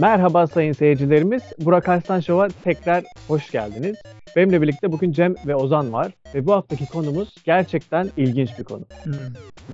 Merhaba sayın seyircilerimiz. Burak Arslan Show'a tekrar hoş geldiniz. Benimle birlikte bugün Cem ve Ozan var. Ve bu haftaki konumuz gerçekten ilginç bir konu. Hmm.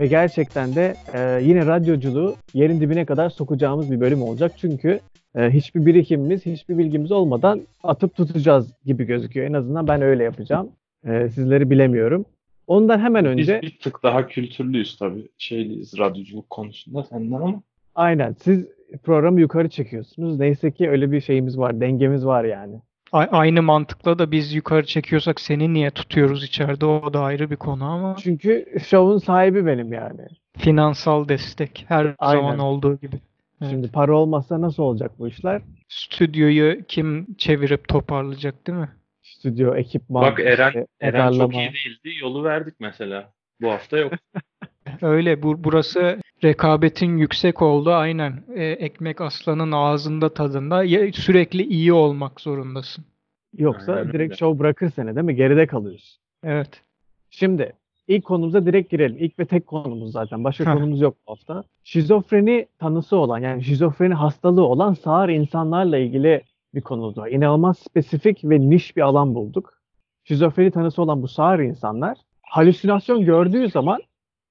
Ve gerçekten de e, yine radyoculuğu yerin dibine kadar sokacağımız bir bölüm olacak. Çünkü e, hiçbir birikimimiz, hiçbir bilgimiz olmadan atıp tutacağız gibi gözüküyor. En azından ben öyle yapacağım. E, sizleri bilemiyorum. Ondan hemen önce... Biz bir tık daha kültürlüyüz tabii. Şeyliyiz radyoculuk konusunda senden ama Aynen. Siz programı yukarı çekiyorsunuz. Neyse ki öyle bir şeyimiz var, dengemiz var yani. A- aynı mantıkla da biz yukarı çekiyorsak seni niye tutuyoruz içeride o da ayrı bir konu ama Çünkü şovun sahibi benim yani. finansal destek her Aynen. zaman olduğu gibi. Evet. Şimdi para olmazsa nasıl olacak bu işler? Stüdyoyu kim çevirip toparlayacak değil mi? Stüdyo, ekipman, bak Eren, işte Eren çok iyi değildi. Yolu verdik mesela. Bu hafta yok. Öyle bu burası rekabetin yüksek olduğu aynen. E, ekmek aslanın ağzında tadında Ya- sürekli iyi olmak zorundasın. Yoksa Aynen direkt şov bırakır seni değil mi? Geride kalıyorsun. Evet. Şimdi ilk konumuza direkt girelim. İlk ve tek konumuz zaten. Başka konumuz yok bu hafta. Şizofreni tanısı olan yani şizofreni hastalığı olan sağır insanlarla ilgili bir konumuz var. İnanılmaz spesifik ve niş bir alan bulduk. Şizofreni tanısı olan bu sağır insanlar halüsinasyon gördüğü zaman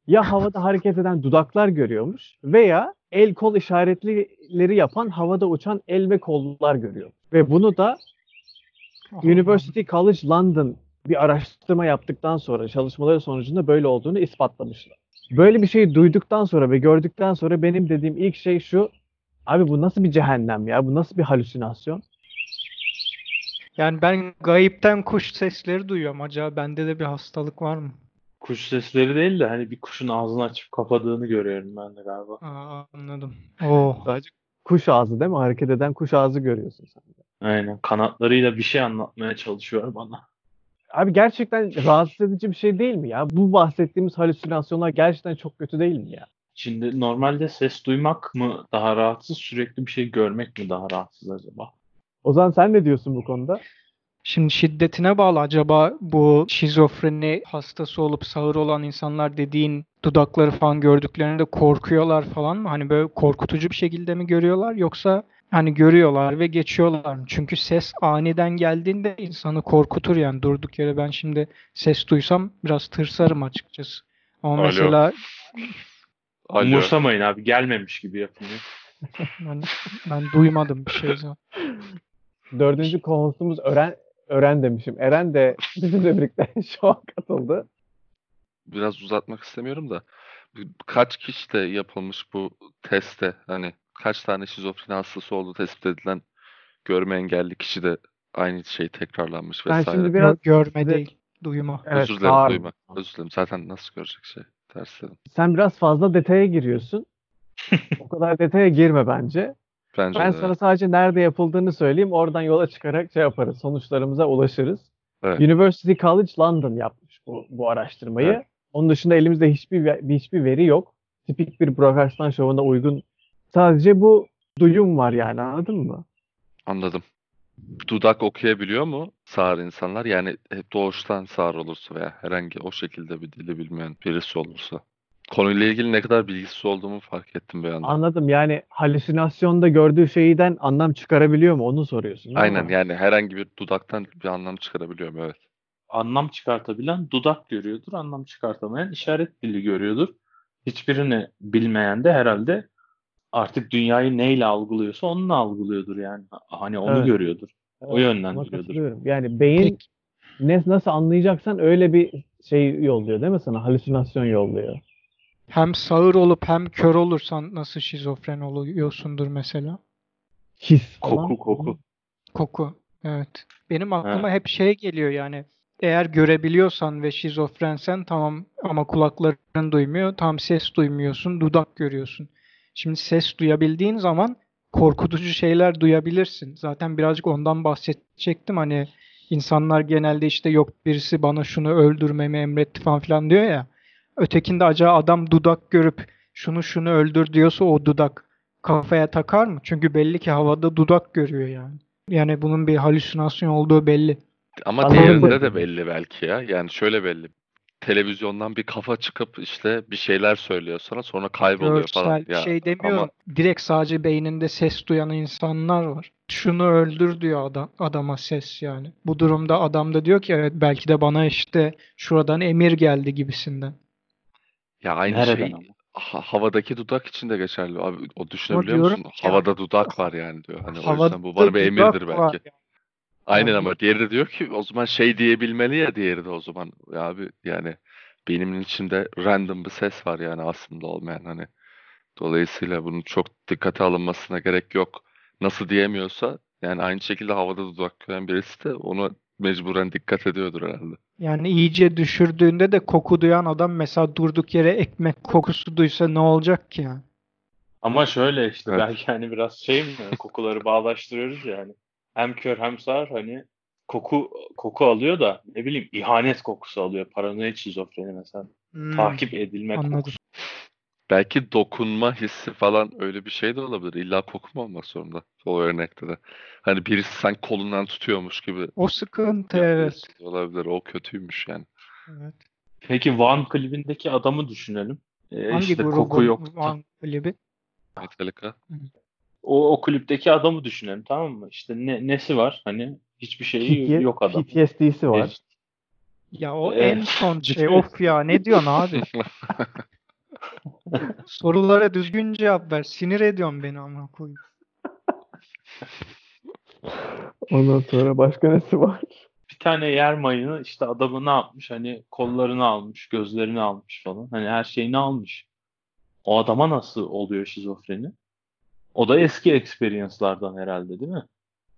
ya havada hareket eden dudaklar görüyormuş veya el kol işaretleri yapan havada uçan el ve kollar görüyor. Ve bunu da University College London bir araştırma yaptıktan sonra çalışmaları sonucunda böyle olduğunu ispatlamışlar. Böyle bir şeyi duyduktan sonra ve gördükten sonra benim dediğim ilk şey şu. Abi bu nasıl bir cehennem ya? Bu nasıl bir halüsinasyon? Yani ben gayipten kuş sesleri duyuyorum. Acaba bende de bir hastalık var mı? Kuş sesleri değil de hani bir kuşun ağzını açıp kapadığını görüyorum ben de galiba. Aa, anladım. Oh. Sadece kuş ağzı değil mi? Hareket eden kuş ağzı görüyorsun sen. de. Aynen. Kanatlarıyla bir şey anlatmaya çalışıyor bana. Abi gerçekten rahatsız edici bir şey değil mi ya? Bu bahsettiğimiz halüsinasyonlar gerçekten çok kötü değil mi ya? Şimdi normalde ses duymak mı daha rahatsız, sürekli bir şey görmek mi daha rahatsız acaba? Ozan sen ne diyorsun bu konuda? Şimdi şiddetine bağlı acaba bu şizofreni hastası olup sağır olan insanlar dediğin dudakları falan gördüklerinde korkuyorlar falan mı? Hani böyle korkutucu bir şekilde mi görüyorlar yoksa hani görüyorlar ve geçiyorlar mı? Çünkü ses aniden geldiğinde insanı korkutur yani durduk yere ben şimdi ses duysam biraz tırsarım açıkçası. Ama Alo. mesela Alo. Umursamayın abi gelmemiş gibi yapın. ya. ben, ben duymadım bir şey zaten. Dördüncü konusumuz Ören, Ören demişim. Eren de bizimle birlikte şu an katıldı. Biraz uzatmak istemiyorum da kaç kişide yapılmış bu testte hani kaç tane şizofreni hastası olduğu tespit edilen görme engelli kişi de aynı şey tekrarlanmış Ben vesaire. şimdi biraz Gör- görme değil, duyma. Evet, Özür dilerim sağır. duyma. Özür dilerim. Zaten nasıl görecek şey? Ters dedim. Sen biraz fazla detaya giriyorsun. o kadar detaya girme bence. Bence Ben de. sana sadece nerede yapıldığını söyleyeyim. Oradan yola çıkarak şey yaparız. Sonuçlarımıza ulaşırız. Evet. University College London yapmış bu, bu araştırmayı. Evet. Onun dışında elimizde hiçbir hiçbir veri yok. Tipik bir Burak Arslan şovuna uygun. Sadece bu duyum var yani anladın mı? Anladım. Dudak okuyabiliyor mu sağır insanlar? Yani hep doğuştan sağır olursa veya herhangi o şekilde bir dili bilmeyen birisi olursa. Konuyla ilgili ne kadar bilgisiz olduğumu fark ettim bir anda. Anladım yani halüsinasyonda gördüğü şeyden anlam çıkarabiliyor mu onu soruyorsun. Aynen mi? yani herhangi bir dudaktan bir anlam çıkarabiliyorum evet. Anlam çıkartabilen dudak görüyordur. Anlam çıkartamayan işaret dili görüyordur. Hiçbirini bilmeyen de herhalde artık dünyayı neyle algılıyorsa onunla algılıyordur yani. Hani onu Evet. görüyordur. Evet, O yönlendiriyordur. katılıyorum. Yani beyin Peki, ne, nasıl anlayacaksan öyle bir şey yolluyor değil mi sana? Halüsinasyon yolluyor. Hem sağır olup hem kör olursan nasıl şizofren oluyorsundur mesela? His. Koku koku. Koku. Evet. Benim aklıma hep şey geliyor yani. Eğer görebiliyorsan ve şizofrensen tamam ama kulakların duymuyor. Tam ses duymuyorsun, dudak görüyorsun. Şimdi ses duyabildiğin zaman korkutucu şeyler duyabilirsin. Zaten birazcık ondan bahsedecektim. Hani insanlar genelde işte yok birisi bana şunu öldürmemi emretti falan filan diyor ya. Ötekinde acaba adam dudak görüp şunu şunu öldür diyorsa o dudak kafaya takar mı? Çünkü belli ki havada dudak görüyor yani. Yani bunun bir halüsinasyon olduğu belli. Ama Anladım diğerinde de belli belki ya. Yani şöyle belli. televizyondan bir kafa çıkıp işte bir şeyler söylüyor sana sonra kayboluyor falan. Görsel Ya şey demiyorum. ama Direkt sadece beyninde ses duyan insanlar var. Şunu öldür diyor adam, adama ses yani. Bu durumda adam da diyor ki evet belki de bana işte şuradan emir geldi gibisinden. Ya aynı Nereden şey ama? ha- havadaki dudak için de geçerli. Abi o düşünebiliyor diyorum musun? ki- Havada dudak var yani diyor. Hani o Havada yüzden bu bana bir dudak emirdir var belki. yani. Aynen ama diğeri de diyor ki o zaman şey diyebilmeli ya diğeri de o zaman. Ya abi yani beynimin içinde random bir ses var yani aslında olmayan hani. Dolayısıyla bunun çok dikkate alınmasına gerek yok. Nasıl diyemiyorsa yani aynı şekilde havada dudak gören birisi de ona mecburen dikkat ediyordur herhalde. Yani iyice düşürdüğünde de koku duyan adam mesela durduk yere ekmek kokusu duysa ne olacak ki yani? Ama şöyle işte Evet. belki hani biraz şey mi kokuları bağdaştırıyoruz ya hani. Hem kör hem sağır hani koku koku alıyor da ne bileyim ihanet kokusu alıyor. Paranoid şizofreni mesela. Hmm, Takip edilme anladım. kokusu. Belki dokunma hissi falan öyle bir şey de olabilir. İlla koku mu olmak zorunda o örnekte de. Hani birisi sen kolundan tutuyormuş gibi O sıkıntı evet. olabilir. O kötüymüş yani. evet. Peki Van klibindeki adamı düşünelim. Ee, Hangi işte grubun koku yok. Van klibi? Metallica. O, o klipteki adamı düşünelim tamam mı? İşte ne, nesi var? Hani hiçbir şeyi yok adam. PTSD'si var. İşte Ya o en son şey of ya ne diyorsun abi? Sorulara düzgün cevap ver. Sinir ediyorsun beni ama koyayım. Ondan sonra başka nesi var? bir tane yer mayını işte adamı ne yapmış? Hani kollarını almış, gözlerini almış falan. Hani her şeyini almış. O adama nasıl oluyor şizofreni? O da eski experience'lardan herhalde değil mi?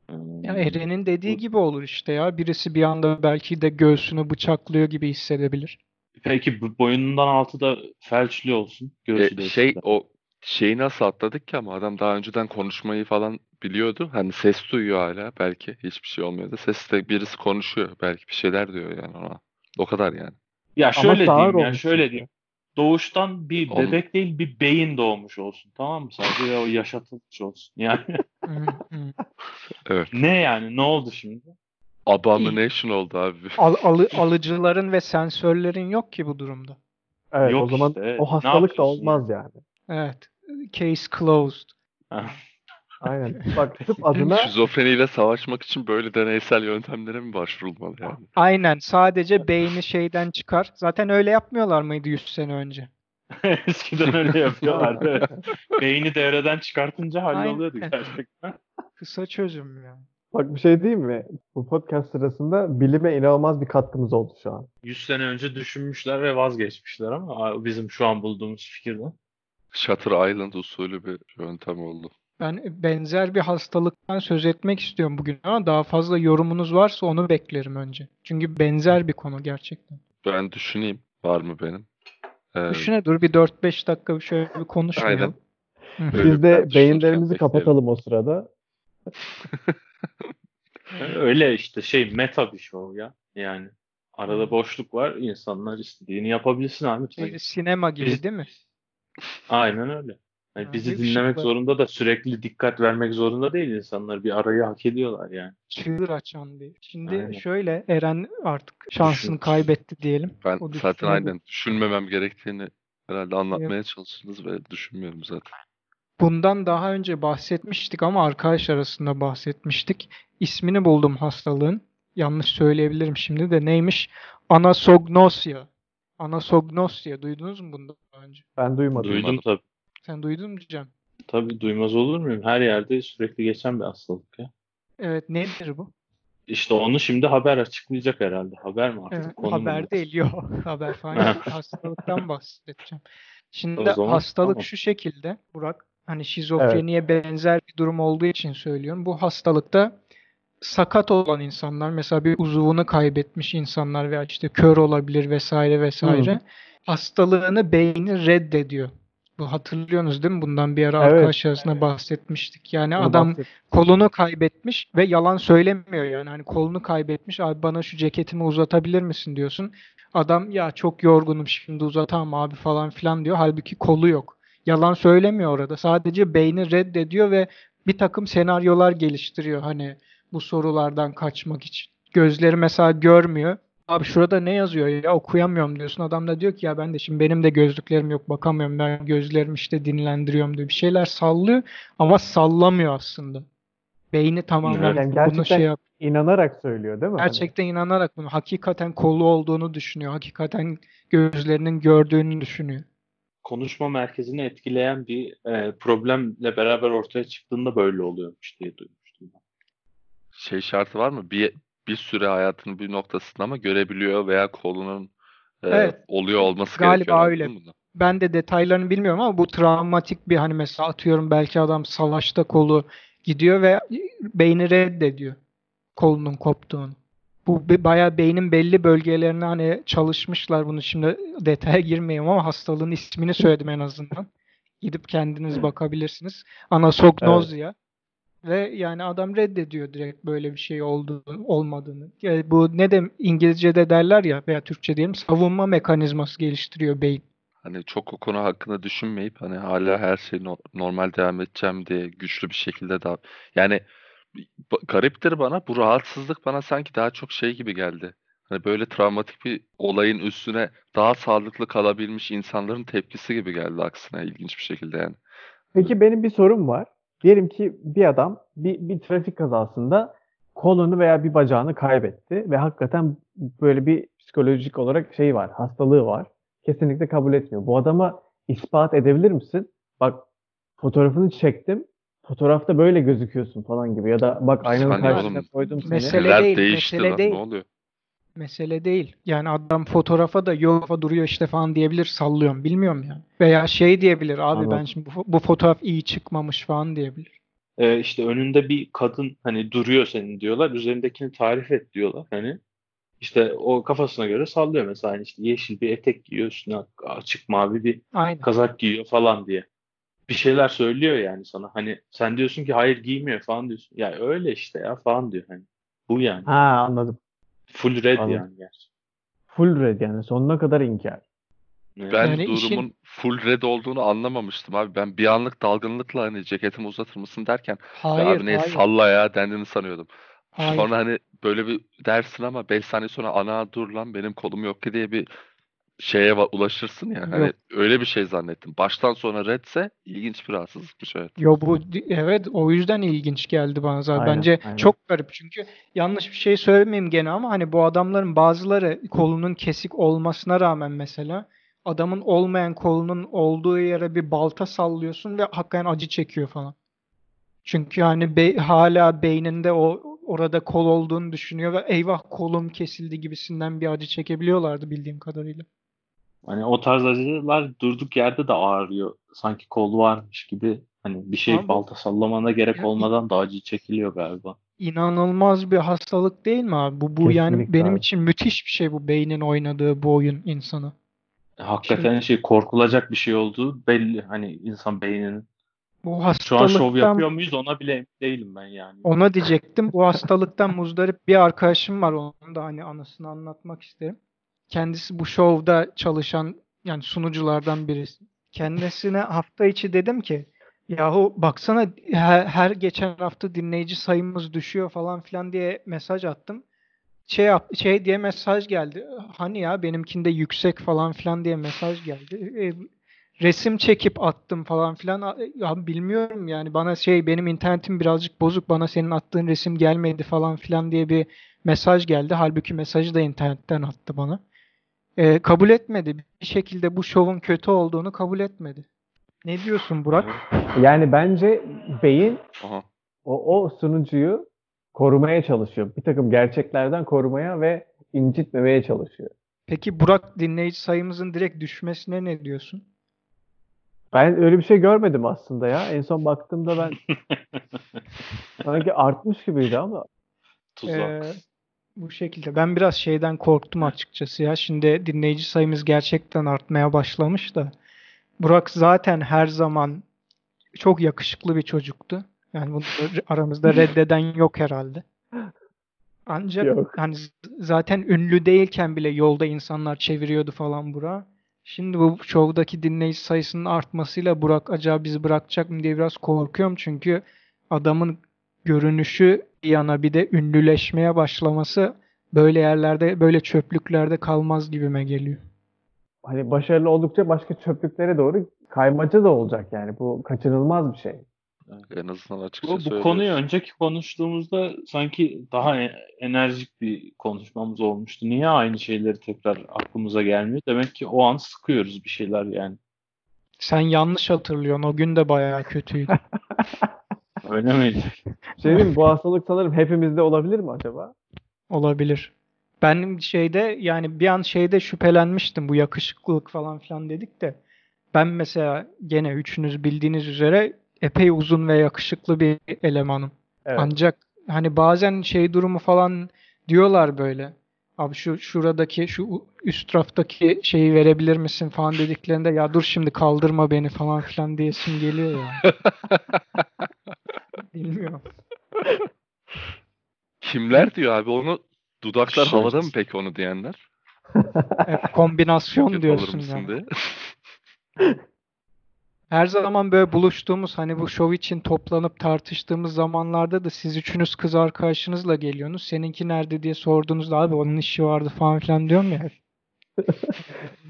Hmm. Ya Eren'in dediği gibi olur işte ya. Birisi bir anda belki de göğsünü bıçaklıyor gibi hissedebilir. Peki bu boynundan altı da felçli olsun. Göğsü de E, şey o şeyi nasıl atladık ki ama adam daha önceden konuşmayı falan biliyordu. Hani ses duyuyor hala belki hiçbir şey olmuyor da seste birisi konuşuyor belki bir şeyler diyor yani ona. O kadar yani. Ya şöyle sağır diyeyim ya olmuş şöyle diyeyim. Doğuştan bir Onun- bebek değil bir beyin doğmuş olsun. Tamam mı? Sadece o yaşatılmış olsun. Yani Hı, hı. Evet. ne yani? Ne oldu şimdi? Abomination oldu abi. Al- alı- alıcıların ve sensörlerin yok ki bu durumda. Evet Yok o zaman işte, o hastalık da olmaz yani. Evet. Case closed. Aynen. Bak tıp adına Şizofreniyle savaşmak için böyle deneysel yöntemlere mi başvurulmalı yani? Aynen. Sadece beyni şeyden çıkar. Zaten öyle yapmıyorlar mıydı 100 sene önce? Eskiden öyle yapıyorlardı. Beyni devreden çıkartınca halloluyordu gerçekten. Kısa çözüm ya. Bak bir şey diyeyim mi? Bu podcast sırasında bilime inanılmaz bir katkımız oldu şu an. 100 sene önce düşünmüşler ve vazgeçmişler ama bizim şu an bulduğumuz fikirden. Shutter Island usulü bir yöntem oldu. Ben benzer bir hastalıktan söz etmek istiyorum bugün ama daha fazla yorumunuz varsa onu beklerim önce. Çünkü benzer bir konu gerçekten. Ben düşüneyim var mı benim? Ee, Düşüne dur bir 4-5 dakika şöyle bir konuşmayalım. Öyle Biz de beyinlerimizi kapatalım o sırada. Öyle işte şey meta bir show ya. Yani arada Hmm. boşluk var. insanlar istediğini yapabilsin abi. Şey, sinema gibi Biz- değil mi? Aynen öyle. Yani Ha, bizi bir dinlemek ışıkla- zorunda da sürekli dikkat vermek zorunda değil insanlar. Bir arayı hak ediyorlar yani. Çığır açan bir. Şimdi Aynen. şöyle Eren artık şansını Düşün. kaybetti diyelim. Ben O zaten aynen düşünmemem gerektiğini herhalde anlatmaya çalıştınız ve düşünmüyorum zaten. Bundan daha önce bahsetmiştik ama arkadaş arasında bahsetmiştik. İsmini buldum hastalığın. Yanlış söyleyebilirim şimdi de neymiş? Anasognosia. Anasognosia. Duydunuz mu bundan daha önce? Ben duymadım. Duydum tabii. Sen duydun mu Cem? Tabii duymaz olur muyum? Her yerde sürekli geçen bir hastalık ya. Evet nedir bu? İşte onu şimdi haber açıklayacak herhalde. Haber mi artık? Evet, Konu mu haber bu? değil yok. Haber falan. Hastalıktan bahsedeceğim. Şimdi hastalık tamam. şu şekilde Burak. Hani şizofreniye benzer bir durum olduğu için söylüyorum. Bu hastalıkta sakat olan insanlar mesela bir uzuvunu kaybetmiş insanlar veya işte kör olabilir vesaire vesaire. Hı. Hastalığını beyni reddediyor. Bu hatırlıyorsunuz değil mi? Bundan bir ara Evet. arkadaş arasında bahsetmiştik. Yani Bunu adam bahset- kolunu kaybetmiş ve yalan söylemiyor yani. Hani kolunu kaybetmiş. Abi bana şu ceketimi uzatabilir misin diyorsun. Adam ya çok yorgunum şimdi uzatamam abi falan filan diyor. Halbuki kolu yok. Yalan söylemiyor orada. Sadece beyni reddediyor ve bir takım senaryolar geliştiriyor hani bu sorulardan kaçmak için. Gözleri mesela görmüyor. abi şurada ne yazıyor ya okuyamıyorum diyorsun. Adam da diyor ki ya ben de şimdi benim de gözlüklerim yok bakamıyorum ben gözlerimi işte dinlendiriyorum diyor. Bir şeyler sallıyor ama sallamıyor aslında. Beyni tamamen. Yani bunu şey yap. inanarak söylüyor değil mi? Hani Gerçekten inanarak bunu hakikaten kolu olduğunu düşünüyor. Hakikaten gözlerinin gördüğünü düşünüyor. Konuşma merkezini etkileyen bir e, problemle beraber ortaya çıktığında böyle oluyormuş diye duymuştum. ben. Şey şartı var mı? Bir bir süre hayatının bir noktasında ama görebiliyor veya kolunun e, Evet. oluyor olması Galiba gerekiyor. anladın öyle. bunu? Ben de detaylarını bilmiyorum ama bu travmatik bir hani mesela atıyorum belki adam savaşta kolu gidiyor ve beyni reddediyor kolunun koptuğunu. Bu bayağı beynin belli bölgelerine hani çalışmışlar bunu şimdi detaya girmeyeyim ama hastalığın ismini söyledim en azından. Gidip kendiniz bakabilirsiniz. Anasognozya. Ve yani adam reddediyor direkt böyle bir şey olduğunu, olmadığını. Yani bu ne de İngilizce'de derler ya veya Türkçe diyelim savunma mekanizması geliştiriyor beyin. Hani çok o konu hakkında düşünmeyip hani hala her şey no- normal devam edeceğim diye güçlü bir şekilde daha yani gariptir bana bu rahatsızlık bana sanki daha çok şey gibi geldi. Hani böyle travmatik bir olayın üstüne daha sağlıklı kalabilmiş insanların tepkisi gibi geldi aksine ilginç bir şekilde yani. Peki benim bir sorum var. Diyelim ki bir adam bir, bir trafik kazasında kolunu veya bir bacağını kaybetti ve hakikaten böyle bir psikolojik olarak şey var, hastalığı var. Kesinlikle kabul etmiyor. Bu adama ispat edebilir misin? Bak fotoğrafını çektim. Fotoğrafta böyle gözüküyorsun falan gibi ya da bak aynanın Hani karşısına koydum seni. Mesele Neler değil, değişti mesele lan değil. ne oluyor? Mesele değil. Yani adam fotoğrafa da yofa duruyor işte falan diyebilir sallıyorum bilmiyorum yani. Veya şey diyebilir abi ben Anladım. şimdi bu, bu fotoğraf iyi çıkmamış falan diyebilir. E, işte önünde bir kadın hani duruyor senin diyorlar. Üzerindekini tarif et diyorlar. Hani işte o kafasına göre sallıyor mesela hani işte yeşil bir etek giyiyor üstüne açık mavi bir Aynen. kazak giyiyor falan diye. Bir şeyler söylüyor yani sana. Hani sen diyorsun ki hayır giymiyor falan diyorsun. Ya öyle işte ya falan diyor hani. Bu yani. Ha anladım. Full red Anladım. yani gerçi. Full red yani sonuna kadar inkar. Ben Yani durumun işin- full red olduğunu anlamamıştım abi. Ben bir anlık dalgınlıkla hani ceketimi uzatır mısın derken "Ya Hayır, abi ne salla ya dendiğini sanıyordum. hayır. Sonra hani böyle bir dersin ama 5 saniye sonra ana dur lan benim kolum yok ki diye bir şeye ulaşırsın ya. Hani Yok. öyle bir şey zannettim. Baştan sona redse ilginç bir rahatsızlıkmış evet. Yo bu evet o yüzden ilginç geldi bana zaten. Aynen, Bence aynen. çok garip çünkü yanlış bir şey söylemeyeyim gene ama hani bu adamların bazıları kolunun kesik olmasına rağmen mesela adamın olmayan kolunun olduğu yere bir balta sallıyorsun ve hakikaten acı çekiyor falan. Çünkü hani be- hala beyninde o orada kol olduğunu düşünüyor ve eyvah kolum kesildi gibisinden bir acı çekebiliyorlardı bildiğim kadarıyla. Hani o tarz acılar durduk yerde de ağrıyor. Sanki kol varmış gibi. Hani bir şey Abi- balta sallamana gerek Ya- olmadan da acı çekiliyor galiba. İnanılmaz bir hastalık değil mi abi? Bu, bu yani benim abi. için müthiş bir şey bu beynin oynadığı bu oyun insanı. Hakikaten şey korkulacak bir şey olduğu belli. Hani insan beyninin. Bu Şu an şov hastalıktan yapıyor muyuz ona bile değilim ben yani. ona diyecektim. Bu hastalıktan muzdarip bir arkadaşım var. Onun da hani anısını anlatmak isterim. Kendisi bu şovda çalışan yani sunuculardan birisi. Kendisine hafta içi dedim ki yahu baksana her, her geçen hafta dinleyici sayımız düşüyor falan filan diye mesaj attım. Şey yap, şey diye mesaj geldi. Hani ya benimkinde yüksek falan filan diye mesaj geldi. E, resim çekip attım falan filan. Ya bilmiyorum yani bana şey benim internetim birazcık bozuk. Bana senin attığın resim gelmedi falan filan diye bir mesaj geldi. Halbuki mesajı da internetten attı bana. E, kabul etmedi. Bir şekilde bu şovun kötü olduğunu kabul etmedi. Ne diyorsun Burak? Yani bence beyin Aha. o, o sunucuyu korumaya çalışıyor. Bir takım gerçeklerden korumaya ve incitmemeye çalışıyor. Peki Burak dinleyici sayımızın direkt düşmesine ne diyorsun? Ben öyle bir şey görmedim aslında ya. En son baktığımda ben sanki artmış gibiydi ama Tuzak. Ee, bu şekilde. Ben biraz şeyden korktum açıkçası ya. Şimdi dinleyici sayımız gerçekten artmaya başlamış da. Burak zaten her zaman çok yakışıklı bir çocuktu. Yani bunu aramızda reddeden yok herhalde. Ancak Yok. hani zaten ünlü değilken bile yolda insanlar çeviriyordu falan Burak. Şimdi bu şovdaki dinleyici sayısının artmasıyla Burak acaba bizi bırakacak mı diye biraz korkuyorum. Çünkü adamın görünüşü bir yana bir de ünlüleşmeye başlaması böyle yerlerde, böyle çöplüklerde kalmaz gibime geliyor. Hani başarılı oldukça başka çöplüklere doğru kaymaca da olacak yani. Bu kaçınılmaz bir şey. En azından açıkça Bu, bu konuyu önceki konuştuğumuzda sanki daha e- enerjik bir konuşmamız olmuştu. Niye aynı şeyleri tekrar aklımıza gelmiyor? Demek ki o an sıkıyoruz bir şeyler yani. Sen yanlış hatırlıyorsun. O gün de bayağı kötüydü. Öyle miydi? Şey diyeyim? Bu hastalık sanırım hepimizde olabilir mi acaba? Olabilir. Ben şeyde yani bir an şeyde şüphelenmiştim bu yakışıklılık falan filan dedik de. Ben mesela gene üçünüz bildiğiniz üzere epey uzun ve yakışıklı bir elemanım. Evet. Ancak hani bazen şey durumu falan diyorlar böyle. Abi şu şuradaki şu üst raftaki şeyi verebilir misin falan dediklerinde ya dur şimdi kaldırma beni falan filan diyesim geliyor ya. Bilmiyorum. Kimler diyor abi onu dudaklar Şöyle. havada mı peki onu diyenler? Hep kombinasyon Kötü diyorsun ya. diye. Her zaman böyle buluştuğumuz hani bu şov için toplanıp tartıştığımız zamanlarda da siz üçünüz kız arkadaşınızla geliyorsunuz. Seninki nerede diye sorduğunuzda abi onun işi vardı falan filan diyorum ya.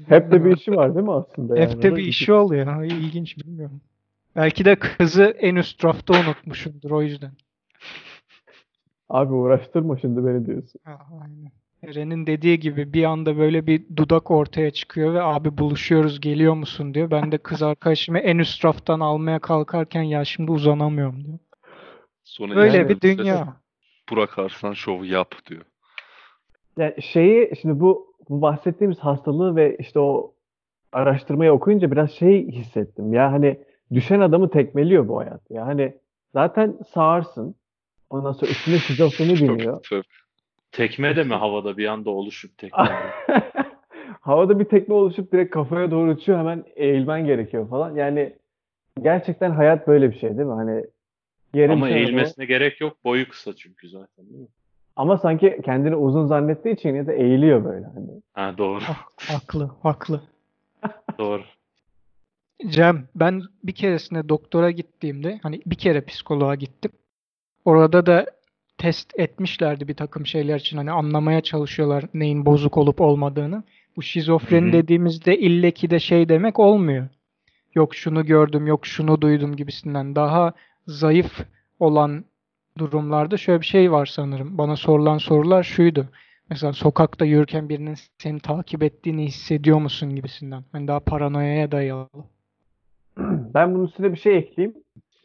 hep. De bir işi var değil mi aslında? yani? Hep de bir işi oluyor. Ha, İlginç bilmiyorum. Belki de kızı en üst rafta unutmuşumdur o yüzden. Abi uğraştırma şimdi beni diyorsun. Ha, aynen. Eren'in dediği gibi bir anda böyle bir dudak ortaya çıkıyor ve abi buluşuyoruz geliyor musun diyor. Ben de kız arkadaşımı en üst raftan almaya kalkarken ya şimdi uzanamıyorum diyor. Sonra Böyle yani bir dünya. Burak Arslan şovu yap diyor. Yani şeyi şimdi bu, bu bahsettiğimiz hastalığı ve işte o araştırmayı okuyunca biraz şey hissettim. Ya hani düşen adamı tekmeliyor bu hayat. Ya hani zaten sağırsın. Ondan sonra üstüne şizofreni biniyor. Tabii. Tekme de mi havada bir anda oluşup tekme? Havada bir tekme oluşup direkt kafaya doğru uçuyor. Hemen eğilmen gerekiyor falan. Yani gerçekten hayat böyle bir şey değil mi? Hani yerin Ama eğilmesine gerek yok. Boyu kısa çünkü zaten değil mi? Ama sanki kendini uzun zannettiği için yine de eğiliyor böyle. Hani. Ha doğru. Haklı, haklı. Doğru. Cem, ben bir keresinde doktora gittiğimde hani bir kere psikoloğa gittim. Orada da test etmişlerdi bir takım şeyler için hani anlamaya çalışıyorlar neyin bozuk olup olmadığını. Bu şizofreni Hı hı. dediğimizde ille ki de şey demek olmuyor. Yok şunu gördüm, yok şunu duydum gibisinden. Daha zayıf olan durumlarda şöyle bir şey var sanırım. Bana sorulan sorular şuydu. Mesela sokakta yürürken birinin seni takip ettiğini hissediyor musun gibisinden. Hani daha paranoyaya dayalı. Ben bunun üstüne bir şey ekleyeyim.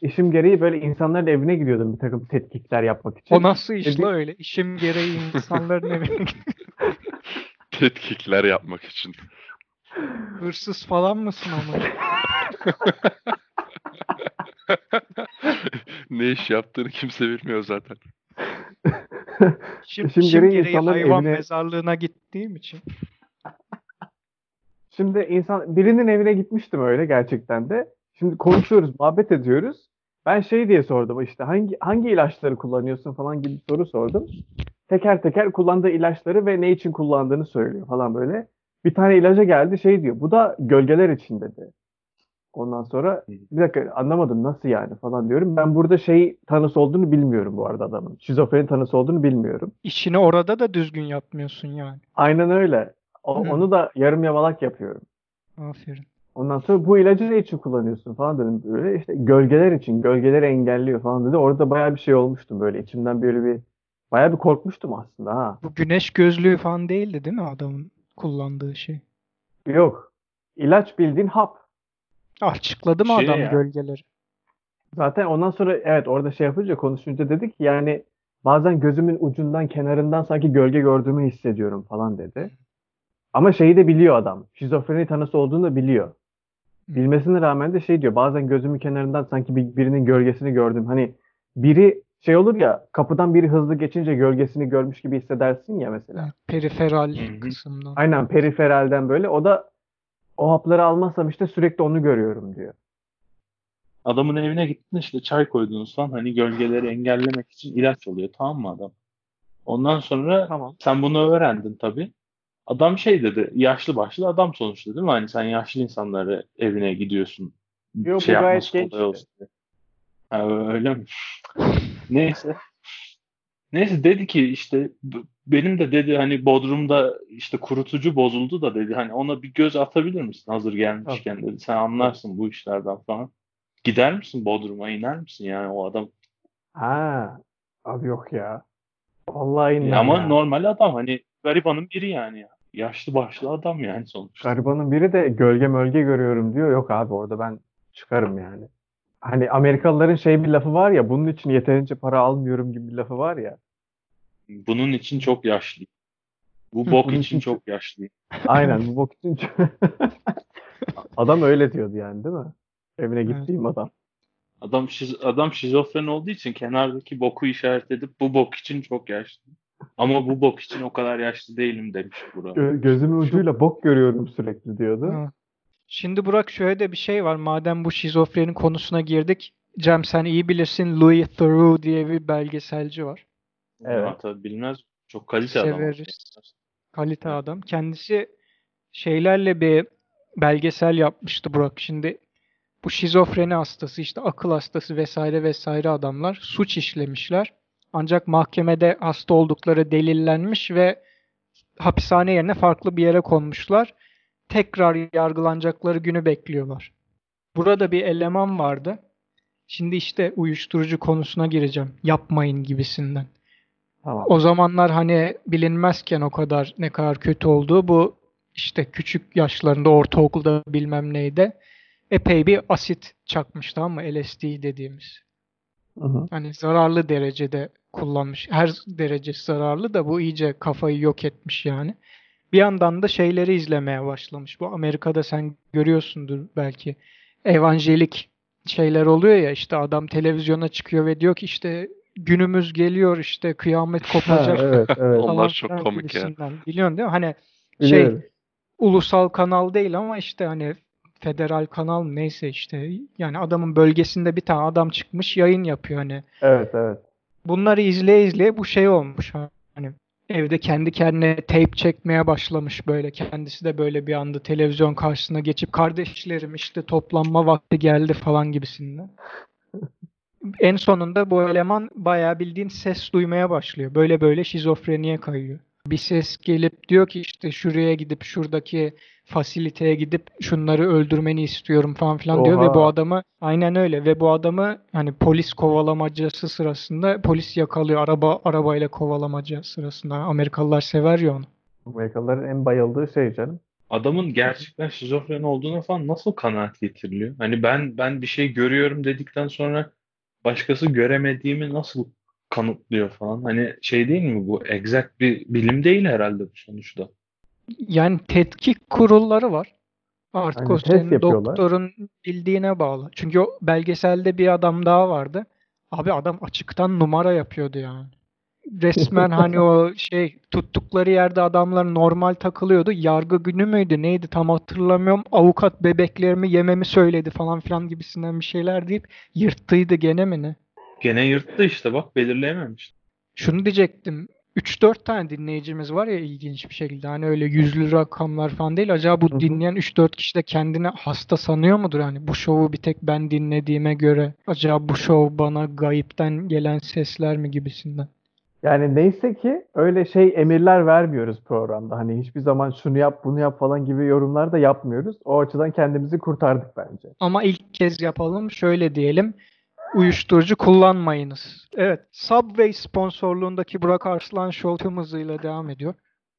İşim gereği böyle insanların evine gidiyordum bir takım tetkikler yapmak için. O nasıl iş la öyle? İşim gereği insanların evine Tetkikler yapmak için. hırsız falan mısın ama? ne iş yaptığını kimse bilmiyor zaten. İşim, İşim işim gereği hayvan evine- mezarlığına gittiğim için. Şimdi insan birinin evine gitmiştim öyle gerçekten de. Şimdi konuşuyoruz, muhabbet ediyoruz. Ben şey diye sordum işte hangi hangi ilaçları kullanıyorsun falan gibi bir soru sordum. Teker teker kullandığı ilaçları ve ne için kullandığını söylüyor falan böyle. Bir tane ilaca geldi şey diyor. Bu da gölgeler için dedi. Ondan sonra bir dakika anlamadım nasıl yani falan diyorum. Ben burada şey tanısı olduğunu bilmiyorum bu arada adamın. Şizofreni tanısı olduğunu bilmiyorum. İşini orada da düzgün yapmıyorsun yani. Aynen öyle. O- Hı. onu da yarım yamalak yapıyorum. Aferin. Ondan sonra bu ilacı ne için kullanıyorsun falan dedim böyle işte gölgeler için gölgeleri engelliyor falan dedi. Orada bayağı bir şey olmuştum böyle içimden böyle bir bayağı bir korkmuştum aslında ha. Bu güneş gözlüğü falan değildi değil mi adamın kullandığı şey? Yok. İlaç bildiğin hap. Açıkladı mı Şey adam ya. gölgeleri? Zaten ondan sonra evet orada şey yapınca konuşunca dedik yani bazen gözümün ucundan kenarından sanki gölge gördüğümü hissediyorum falan dedi. Ama şeyi de biliyor adam. Şizofreni tanısı olduğunu da biliyor. Bilmesine rağmen de şey diyor. Bazen gözümün kenarından sanki bir- birinin gölgesini gördüm. Hani biri şey olur ya kapıdan biri hızlı geçince gölgesini görmüş gibi hissedersin ya mesela. Evet, periferal kısımdan. Aynen periferalden böyle. O da o hapları almazsam işte sürekli onu görüyorum diyor. Adamın evine gittin işte çay koydunuz falan hani gölgeleri engellemek için ilaç oluyor tamam mı adam? Ondan sonra Tamam. sen bunu öğrendin tabii. Adam şey dedi yaşlı başlı adam sonuçta değil mi? Hani sen yaşlı insanları evine gidiyorsun. Yok, şey bu gayet genç. Ha, öyle mi? Neyse. Neyse dedi ki işte benim de dedi hani Bodrum'da işte kurutucu bozuldu da dedi hani ona bir göz atabilir misin hazır gelmişken dedi. Sen anlarsın bu işlerden falan. Gider misin Bodrum'a iner misin yani o adam? Ha. Abi yok ya. Vallahi inmem ama ya. normal adam hani garibanın biri yani ya. Yaşlı başlı adam yani sonuçta. Garibanın biri de gölge mölge görüyorum diyor. Yok abi orada ben çıkarım yani. Hani Amerikalıların şey bir lafı var ya bunun için yeterince para almıyorum gibi bir lafı var ya. Bunun için çok yaşlı. Bu bok için çok yaşlı. Aynen bu bok için Adam öyle diyordu yani değil mi? Evine Evet. gittiğim adam. Adam şiz adam şizofren olduğu için kenardaki boku işaret edip bu bok için çok yaşlı. Ama bu bok için o kadar yaşlı değilim demiş Burak. Gö- gözümün ucuyla bok görüyorum sürekli diyordu. Ha. Şimdi Burak şöyle de bir şey var. Madem bu şizofreni konusuna girdik. Cem sen iyi bilirsin Louis Theroux diye bir belgeselci var. Evet. Ya, tabii bilmez. Çok kalite adam. Severiz. Kalite adam. Kendisi şeylerle bir belgesel yapmıştı Burak. Şimdi bu şizofreni hastası işte akıl hastası vesaire vesaire adamlar suç işlemişler. Ancak mahkemede hasta oldukları delillenmiş ve hapishane yerine farklı bir yere konmuşlar. Tekrar yargılanacakları günü bekliyorlar. Burada bir eleman vardı. Şimdi işte uyuşturucu konusuna gireceğim. Yapmayın gibisinden. Tamam. O zamanlar hani bilinmezken o kadar ne kadar kötü olduğu bu işte küçük yaşlarında ortaokulda bilmem neydi epey bir asit çakmış tamam mı? LSD dediğimiz. Hı hı. Hani zararlı derecede kullanmış. Her derecesi zararlı da bu iyice kafayı yok etmiş yani. Bir yandan da şeyleri izlemeye başlamış. Bu Amerika'da sen görüyorsundur belki. Evangelik şeyler oluyor ya işte adam televizyona çıkıyor ve diyor ki işte günümüz geliyor işte kıyamet Ha, kopacak evet, evet. Onlar çok komik ya. Biliyorsun değil mi? Hani şey Biliyorum. ulusal kanal değil ama işte hani federal kanal mı neyse işte yani adamın bölgesinde bir tane adam çıkmış yayın yapıyor hani. Evet, evet. Bunları izleye izleye bu şey olmuş hani evde kendi kendine tape çekmeye başlamış böyle. Kendisi de böyle bir anda televizyon karşısına geçip kardeşlerim işte toplanma vakti geldi falan gibisinden. En sonunda bu eleman bayağı bildiğin ses duymaya başlıyor. Böyle böyle şizofreniye kayıyor. Bir ses gelip diyor ki işte şuraya gidip şuradaki fasiliteye gidip şunları öldürmeni istiyorum falan filan diyor ve bu Oha. adamı aynen öyle ve bu adamı hani polis kovalamacası sırasında polis yakalıyor araba arabayla kovalamaca sırasında. Amerikalılar sever ya onu. Amerikalıların en bayıldığı şey canım. Adamın gerçekten şizofren olduğuna falan nasıl kanaat getiriliyor? Hani ben ben bir şey görüyorum dedikten sonra başkası göremediğimi nasıl kanıtlıyor falan? Hani şey değil mi bu? Exact bir bilim değil herhalde bu sonuçta. Yani tetkik kurulları var. Artık Aynen, o senin yapıyorlar. doktorun bildiğine bağlı. Çünkü o belgeselde bir adam daha vardı. Abi adam açıktan numara yapıyordu yani. Resmen hani o şey tuttukları yerde adamlar normal takılıyordu. Yargı günü müydü neydi tam hatırlamıyorum. Avukat bebeklerimi yememi söyledi falan filan gibisinden bir şeyler deyip yırttıydı gene mi ne? Gene yırttı işte bak belirleyememiş. Şunu diyecektim. 3-4 tane dinleyicimiz var ya ilginç bir şekilde. Hani öyle yüzlü rakamlar falan değil. Acaba bu dinleyen 3-4 kişi de kendini hasta sanıyor mudur? Hani bu şovu bir tek ben dinlediğime göre. Acaba bu şov bana gayipten gelen sesler mi gibisinden. Yani neyse ki öyle şey emirler vermiyoruz programda. Hani hiçbir zaman şunu yap, bunu yap falan gibi yorumlar da yapmıyoruz. O açıdan kendimizi kurtardık bence. Ama ilk kez yapalım. Şöyle diyelim. Uyuşturucu kullanmayınız. Evet. Subway sponsorluğundaki Burak Arslan Show tüm hızıyla devam ediyor.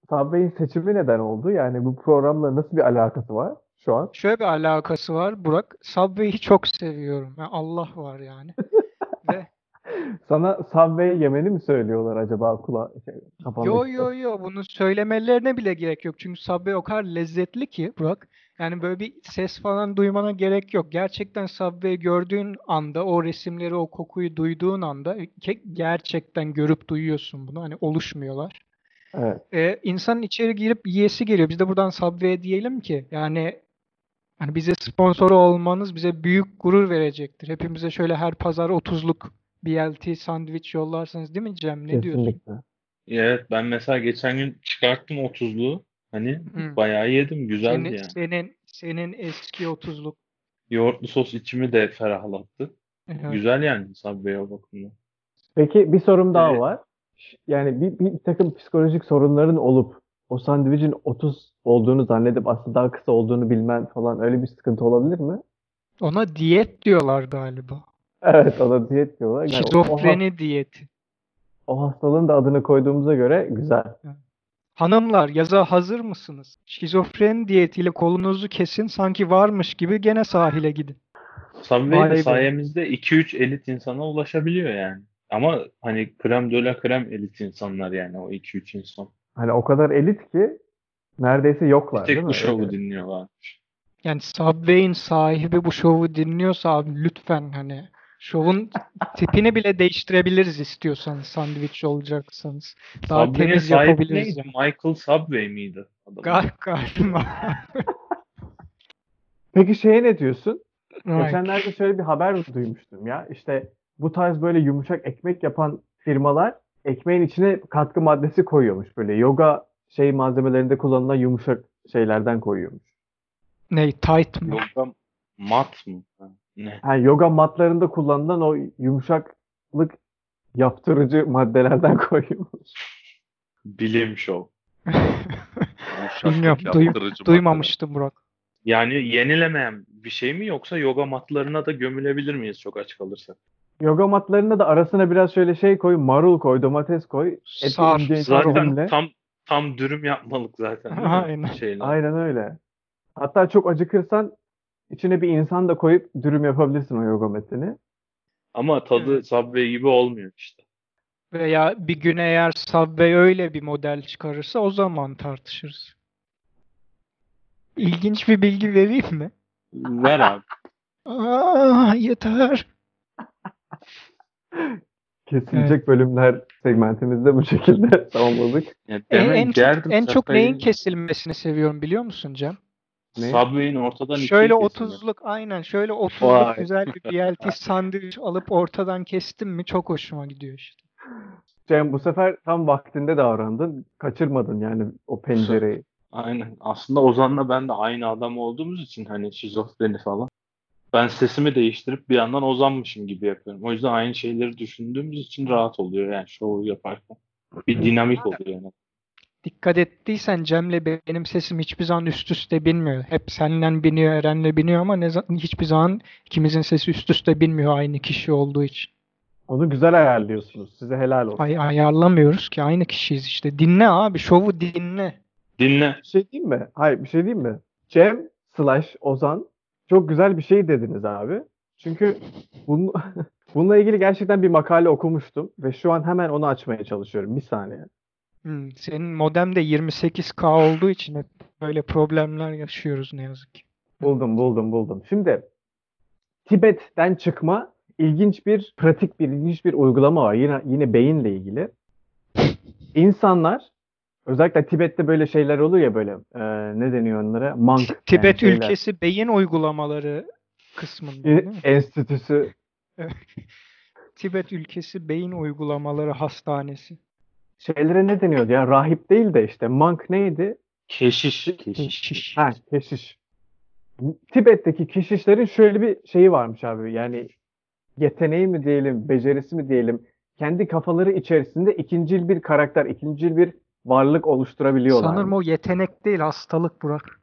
Subway'in seçimi neden oldu? Yani bu programla nasıl bir alakası var şu an? Şöyle bir alakası var Burak. Subway'i çok seviyorum. Yani Allah var yani. Ve Sana Subway yemeni mi söylüyorlar acaba kula şey, Yo yo yo bunu söylemelerine bile gerek yok. Çünkü Subway o kadar lezzetli ki Burak. Yani böyle bir ses falan duymana gerek yok. Gerçekten Subway gördüğün anda o resimleri, o kokuyu duyduğun anda gerçekten görüp duyuyorsun bunu. Hani oluşmuyorlar. Evet. Ee, insanın içeri girip yiyesi geliyor. Biz de buradan Subway diyelim ki yani hani bize sponsor olmanız bize büyük gurur verecektir. Hepimize şöyle her pazar 30'luk BLT sandviç yollarsanız değil mi Cem? Ne diyorsun? Kesinlikle. Evet ben mesela geçen gün çıkarttım 30'luğu. Hani Hı. bayağı yedim. Güzeldi Senin, yani. senin, senin eski 30'luk. Yoğurtlu sos içimi de ferahlattı. Evet. Güzel yani Subway o bakımdan. Peki bir sorum daha Evet. var. yani bir, bir takım psikolojik sorunların olup o sandviçin 30 olduğunu zannedip aslında daha kısa olduğunu bilmen falan öyle bir sıkıntı olabilir mi? Ona diyet diyorlar galiba. Evet ona diyet diyorlar. Yani o, o, Şizofreni diyeti. o hastalığın da adını koyduğumuza göre güzel. Hanımlar yaza hazır mısınız? Şizofreni diyetiyle kolunuzu kesin sanki varmış gibi gene sahile gidin. Subway Vay de be. sayemizde 2-3 elit insana ulaşabiliyor yani. Ama hani krem de la krem elit insanlar yani o 2-3 insan. Hani o kadar elit ki neredeyse Bir yoklar değil tek mi? bu şovu Öyle. dinliyorlarmış. Yani Subway'in sahibi bu şovu dinliyorsa abi lütfen hani şovun tipini bile değiştirebiliriz istiyorsanız sandviç olacaksanız. Daha Subway'in temiz yapabiliriz. neydi? Michael Subway miydi? Gal galiba. Peki şeye ne diyorsun? Right. Geçenlerde şöyle bir haber duymuştum ya. İşte bu tarz böyle yumuşak ekmek yapan firmalar ekmeğin içine katkı maddesi koyuyormuş. Böyle yoga şey malzemelerinde kullanılan yumuşak şeylerden koyuyormuş. Ney tight mı? Yoga mat mı? Ha, Ne? Yani yoga matlarında kullanılan o yumuşaklık yaptırıcı maddelerden koyuyormuş. Bilim şov. Bilmiyorum, duy- Duymamıştım Burak. Yani yenilemeyen bir şey mi yoksa yoga matlarına da gömülebilir miyiz çok aç kalırsak? Yoga matlarında da arasına biraz şöyle şey koy, marul koy, domates koy. Sar, Zaten tam tam dürüm yapmalık zaten. Aynen. Şeyler. Aynen öyle. Hatta çok acıkırsan içine bir insan da koyup dürüm yapabilirsin o yoga metini. Ama tadı Evet. Subway gibi olmuyor işte. Veya bir gün eğer Subway öyle bir model çıkarırsa o zaman tartışırız. İlginç bir bilgi vereyim mi? Ver abi. Aa, yeter. Kesilecek bölümler segmentimizde bu şekilde tamamladık. Yani En, demek en çok, en çok neyin kesilmesini seviyorum biliyor musun Cem? Ne? Subway'in ortadan ikiye Şöyle kesilmesi. 30'luk aynen şöyle 30'luk Vay. güzel bir BLT sandviç alıp ortadan kestim mi çok hoşuma gidiyor işte. Cem bu sefer tam vaktinde davrandın. Kaçırmadın yani o pencereyi. Aynen. Aslında Ozan'la ben de aynı adam olduğumuz için hani şizofreni falan. Ben sesimi değiştirip bir yandan Ozan'mışım gibi yapıyorum. O yüzden aynı şeyleri düşündüğümüz için rahat oluyor yani şovu yaparken. Bir dinamik oluyor yani. Dikkat ettiysen Cem'le benim sesim hiçbir zaman üst üste binmiyor. Hep seninle biniyor, Eren'le biniyor ama ne za- hiçbir zaman ikimizin sesi üst üste binmiyor aynı kişi olduğu için. Onu güzel ayarlıyorsunuz. Size helal olsun. Ay ayarlamıyoruz ki aynı kişiyiz işte. Dinle abi şovu dinle. Dinle. Bir şey diyeyim mi? Hayır bir şey diyeyim mi? Cem slash Ozan çok güzel bir şey dediniz abi. Çünkü bunun, bununla ilgili gerçekten bir makale okumuştum ve şu an hemen onu açmaya çalışıyorum. Bir saniye. Hmm, senin modem de 28K olduğu için hep böyle problemler yaşıyoruz ne yazık ki. Buldum, buldum, buldum. Şimdi Tibet'ten çıkma ilginç bir pratik bir ilginç bir uygulama var. Yine yine beyinle ilgili. İnsanlar özellikle Tibet'te böyle şeyler oluyor ya böyle e, ne deniyor onlara? Monk yani Tibet şeyler. ülkesi beyin uygulamaları kısmında. enstitüsü Tibet ülkesi beyin uygulamaları hastanesi. Şeylere ne deniyordu ya? Rahip değil de işte monk neydi? Keşiş. Keşiş. Ha, keşiş. Tibet'teki keşişlerin şöyle bir şeyi varmış abi. Yani yeteneği mi diyelim, becerisi mi diyelim. Kendi kafaları içerisinde ikincil bir karakter, ikincil bir varlık oluşturabiliyorlar. Sanırım o yetenek değil hastalık Burak.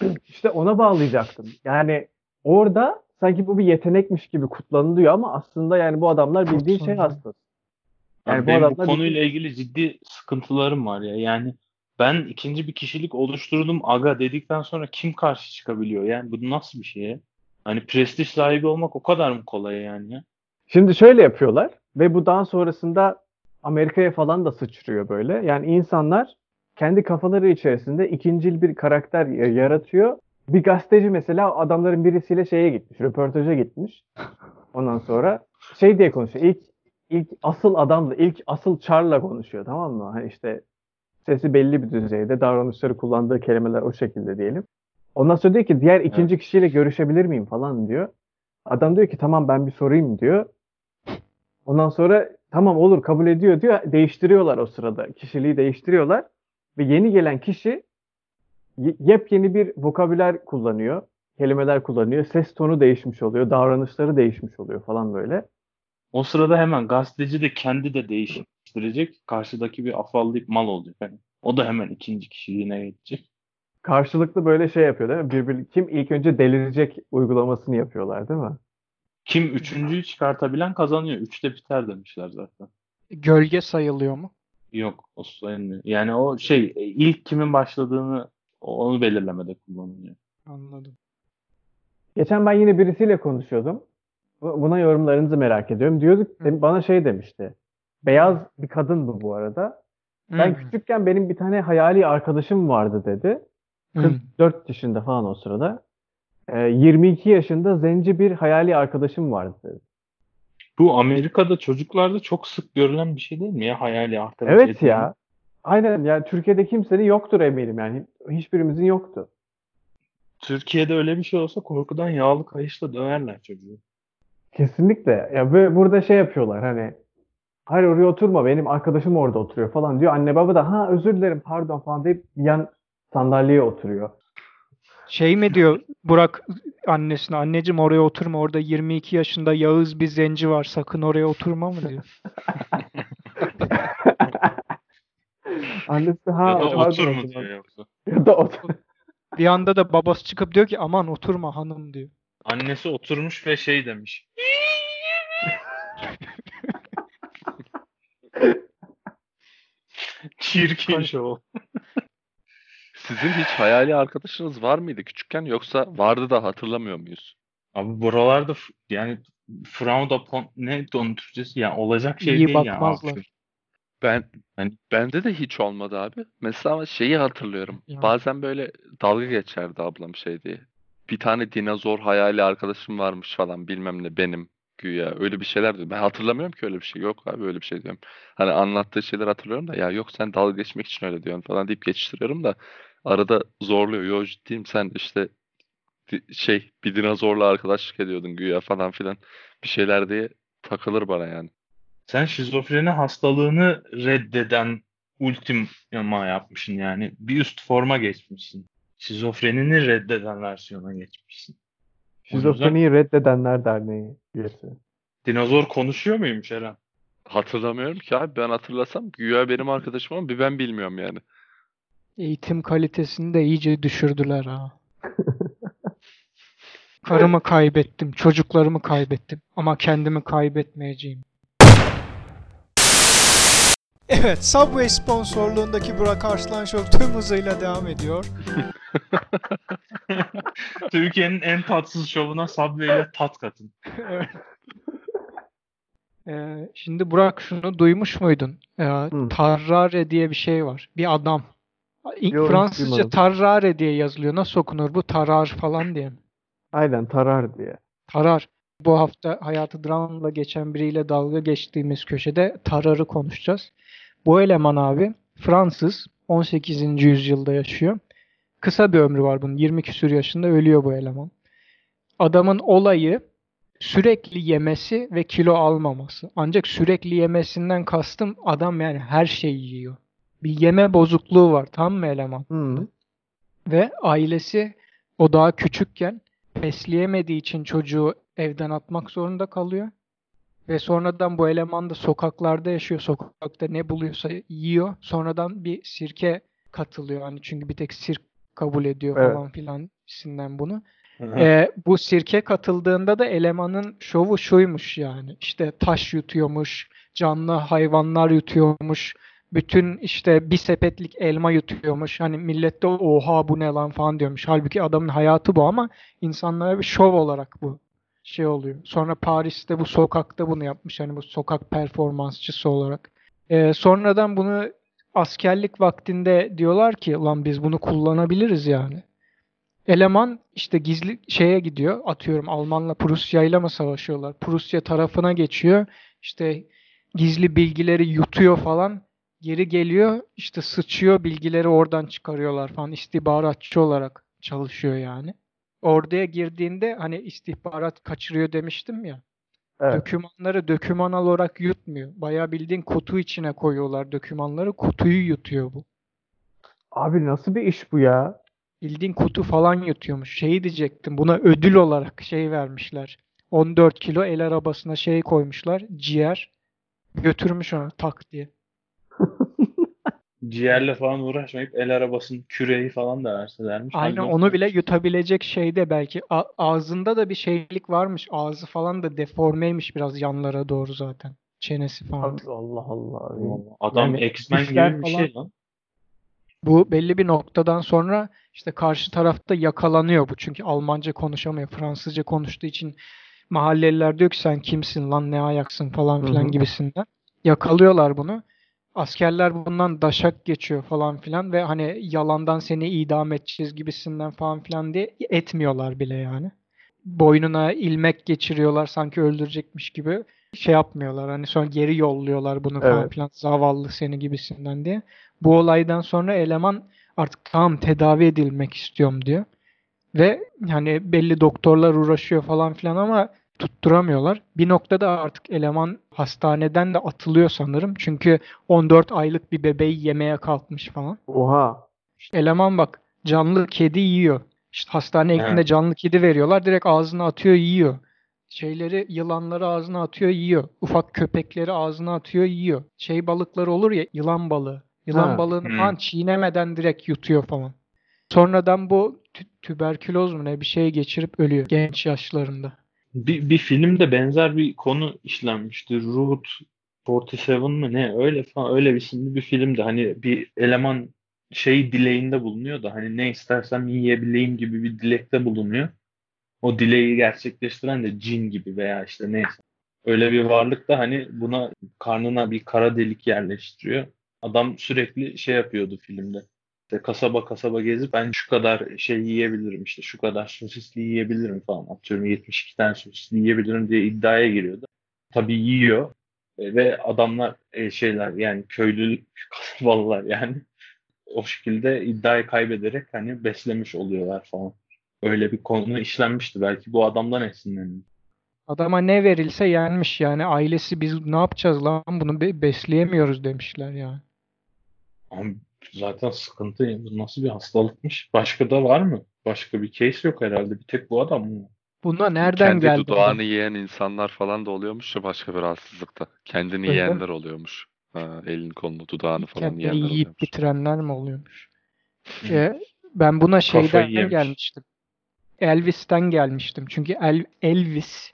İşte ona bağlayacaktım. Yani orada sanki bu bir yetenekmiş gibi kutlanılıyor ama aslında yani bu adamlar bildiğin şey hastası. Yani bu benim bu konuyla ilgili ciddi sıkıntılarım var ya. Yani ben ikinci bir kişilik oluşturdum aga dedikten sonra kim karşı çıkabiliyor? Yani bu nasıl bir şey? Hani prestij sahibi olmak o kadar mı kolay yani ya? Şimdi şöyle yapıyorlar ve bu daha sonrasında Amerika'ya falan da sıçrıyor böyle. Yani insanlar kendi kafaları içerisinde ikincil bir karakter yaratıyor. Bir gazeteci mesela adamların birisiyle şeye gitmiş, röportaja gitmiş. Ondan sonra şey diye konuşuyor. İlk ilk asıl adamla, ilk asıl Char'la konuşuyor tamam mı? Hani işte sesi belli bir düzeyde, davranışları kullandığı kelimeler o şekilde diyelim. Ondan sonra diyor ki diğer ikinci kişiyle görüşebilir miyim falan diyor. Adam diyor ki tamam ben bir sorayım diyor. Ondan sonra tamam olur kabul ediyor diyor. Değiştiriyorlar o sırada. Kişiliği değiştiriyorlar. Ve yeni gelen kişi yepyeni bir vokabüler kullanıyor. Kelimeler kullanıyor. Ses tonu değişmiş oluyor. Davranışları değişmiş oluyor falan böyle. O sırada hemen gazeteci de kendi de değişik geçtirecek. Karşıdaki bir afallayıp mal olacak. Yani o da hemen ikinci kişiliğine geçecek. Karşılıklı böyle şey yapıyor değil mi? Birbir, kim ilk önce delirecek uygulamasını yapıyorlar değil mi? Kim üçüncüyü çıkartabilen kazanıyor. Üçte biter demişler zaten. Gölge sayılıyor mu? Yok o sayılmıyor. Yani o şey ilk kimin başladığını onu belirlemede kullanılıyor. Anladım. Geçen ben yine birisiyle konuşuyordum. Bu- Buna yorumlarınızı merak ediyorum. Diyorduk Hı. bana şey demişti. Beyaz bir kadın bu bu arada. Ben Hmm. küçükken benim bir tane hayali arkadaşım vardı dedi. Hmm. 44 yaşında falan o sırada. Ee, 22 yaşında zenci bir hayali arkadaşım vardı dedi. Bu Amerika'da çocuklarda çok sık görülen bir şey değil mi ya hayali arkadaş Evet edinme. ya. Aynen yani Türkiye'de kimsenin yoktur eminim yani. Hiçbirimizin yoktu. Türkiye'de öyle bir şey olsa korkudan yağlı kayışla döverler çocuğu. Kesinlikle. Ya böyle burada şey yapıyorlar hani hayır oraya oturma benim arkadaşım orada oturuyor falan diyor. Anne baba da ha özür dilerim pardon falan deyip yan sandalyeye oturuyor. Şey mi diyor Burak annesine anneciğim oraya oturma orada 22 yaşında Yağız bir zenci var sakın oraya oturma mı diyor. Annesi ha ya da otur mu zaman." diyor yoksa. Ya da otur. Bir anda da babası çıkıp diyor ki aman oturma hanım diyor. Annesi oturmuş ve şey demiş. Çirkin şov. Sizin hiç hayali arkadaşınız var mıydı küçükken yoksa vardı da hatırlamıyor muyuz? Abi buralarda f- yani frowned upon ne onun Türkçesi yani olacak şey İyi değil ya. bakmazlar. abi. Ben Hani- bende de hiç olmadı abi. Mesela şeyi hatırlıyorum. Ya. Bazen böyle dalga geçerdi ablam şey diye. Bir tane dinozor hayali arkadaşım varmış falan bilmem ne benim güya öyle bir şeyler diyor. Ben hatırlamıyorum ki öyle bir şey. Yok abi öyle bir şey diyorum. Hani anlattığı şeyler hatırlıyorum da ya yok sen dalga geçmek için öyle diyorsun falan deyip geçiştiriyorum da arada zorluyor. Yo ciddiyim sen işte şey bir dinozorla arkadaşlık ediyordun güya falan filan bir şeyler diye takılır bana yani. Sen şizofreni hastalığını reddeden ultima yapmışsın yani. Bir üst forma geçmişsin. Şizofrenini reddeden versiyona geçmişsin. Yüzden Şizofreniyi Reddedenler Derneği üyesi. dinozor konuşuyor muymuş Eren? Hatırlamıyorum ki abi ben hatırlasam güya benim arkadaşım ama bir ben bilmiyorum yani. Eğitim kalitesini de iyice düşürdüler ha. Karımı kaybettim, çocuklarımı kaybettim ama kendimi kaybetmeyeceğim. Evet, Subway sponsorluğundaki Burak Arslan Show tüm hızıyla devam ediyor. Türkiye'nin en tatsız şovuna Subway ile tat katın. Evet. Ee, şimdi Burak şunu duymuş muydun? Ee, Tarrare diye bir şey var. Bir adam. Yok, Fransızca duymadım. Tarrare diye yazılıyor. Nasıl okunur bu? Tarar falan diye. mi? Aynen tarar diye. Tarar. Bu hafta hayatı dramla geçen biriyle dalga geçtiğimiz köşede Tarar'ı konuşacağız. Bu eleman abi Fransız 18. yüzyılda yaşıyor. Kısa bir ömrü var bunun. 20 küsur yaşında ölüyor bu eleman. Adamın olayı sürekli yemesi ve kilo almaması. Ancak sürekli yemesinden kastım adam yani her şeyi yiyor. Bir yeme bozukluğu var tam mı eleman? Hı. Ve ailesi o daha küçükken besleyemediği için çocuğu evden atmak zorunda kalıyor. Ve sonradan bu eleman da sokaklarda yaşıyor. Sokakta ne buluyorsa yiyor. Sonradan bir sirke katılıyor. Hani çünkü bir tek sirk kabul ediyor Evet. falan filan isimden bunu. Ee, bu sirke katıldığında da elemanın şovu şuymuş yani. İşte taş yutuyormuş, canlı hayvanlar yutuyormuş, bütün işte bir sepetlik elma yutuyormuş. Hani millet de oha bu ne lan falan diyormuş. Halbuki adamın hayatı bu ama insanlara bir şov olarak bu şey oluyor. Sonra Paris'te bu sokakta bunu yapmış. Hani bu sokak performansçısı olarak. Ee, sonradan bunu askerlik vaktinde diyorlar ki lan biz bunu kullanabiliriz yani. Eleman işte gizli şeye gidiyor. Atıyorum Almanla Prusya ile mi savaşıyorlar? Prusya tarafına geçiyor. İşte gizli bilgileri yutuyor falan. Geri geliyor. işte sıçıyor bilgileri oradan çıkarıyorlar falan. İstihbaratçı olarak çalışıyor yani. Orduya girdiğinde hani istihbarat kaçırıyor demiştim ya. Evet. Dokümanları doküman olarak yutmuyor. Bayağı bildiğin kutu içine koyuyorlar dokümanları. Kutuyu yutuyor bu. Abi nasıl bir iş bu ya? Bildiğin kutu falan yutuyormuş. Şeyi diyecektim. Buna ödül olarak şey vermişler. 14 kilo el arabasına şey koymuşlar. Ciğer. Götürmüş onu tak diye. Ciğerle falan uğraşmayıp el arabasının küreği falan da verselermiş. Aynen onu bile yutabilecek şeyde belki A- ağzında da bir şeylik varmış. Ağzı falan da deformeymiş biraz yanlara doğru zaten. Çenesi falan. Abi Allah Allah. Adam Yani X-Men gibi bir falan- şey lan. Bu belli bir noktadan sonra işte karşı tarafta yakalanıyor bu. Çünkü Almanca konuşamıyor. Fransızca konuştuğu için mahalleliler diyor ki sen kimsin lan ne ayaksın falan filan hı. gibisinden. Yakalıyorlar bunu. Askerler bundan daşak geçiyor falan filan ve hani yalandan seni idam edeceğiz gibisinden falan filan diye etmiyorlar bile yani. Boynuna ilmek geçiriyorlar sanki öldürecekmiş gibi şey yapmıyorlar. Hani sonra geri yolluyorlar bunu falan Evet. filan zavallı seni gibisinden diye. Bu olaydan sonra eleman artık tamam tedavi edilmek istiyorum diyor. Ve yani belli doktorlar uğraşıyor falan filan ama tutturamıyorlar. Bir noktada artık eleman hastaneden de atılıyor sanırım. Çünkü 14 aylık bir bebeği yemeye kalkmış falan. Oha. İşte eleman bak canlı kedi yiyor. İşte hastane Evet. ekinde canlı kedi veriyorlar. Direkt ağzına atıyor yiyor. Şeyleri yılanları ağzına atıyor yiyor. Ufak köpekleri ağzına atıyor yiyor. Şey balıkları olur ya yılan balığı. Yılan Ha. balığını Hmm. falan çiğnemeden direkt yutuyor falan. Sonradan bu tü- tüberküloz mu ne bir şey geçirip ölüyor genç yaşlarında. Bir, bir filmde benzer bir konu işlenmişti. Route 47 mı ne öyle falan öyle bir isimli bir filmde hani bir eleman şey dileğinde bulunuyor da hani ne istersem yiyebileyim gibi bir dilekte bulunuyor. O dileği gerçekleştiren de cin gibi veya işte neyse. Öyle bir varlık da hani buna karnına bir kara delik yerleştiriyor. Adam sürekli şey yapıyordu filmde. İşte kasaba kasaba gezip ben şu kadar şey yiyebilirim işte şu kadar sosisli yiyebilirim falan atıyorum 72 tane sosisli yiyebilirim diye iddiaya giriyordu. Tabii yiyor E, ve adamlar e, şeyler yani köylü kasabalılar yani o şekilde iddiayı kaybederek hani beslemiş oluyorlar falan. Öyle bir konu işlenmişti belki bu adamdan esinleniyor. Adama ne verilse yenmiş yani ailesi biz ne yapacağız lan bunu be- besleyemiyoruz demişler yani. Ama zaten sıkıntı. Bu nasıl bir hastalıkmış? Başka da var mı? Başka bir case yok herhalde. Bir tek bu adam mı? Buna nereden Kendi geldi? bu? dudağını yiyen insanlar falan da oluyormuş ya başka bir rahatsızlıkta. Kendini Öyle yiyenler oluyormuş. Ha, elini kolunu dudağını falan Kendini yiyenler yiyip oluyormuş. bitirenler mi oluyormuş? Ee, ben buna şeyden gelmiştim. Elvis'ten gelmiştim. Çünkü El- Elvis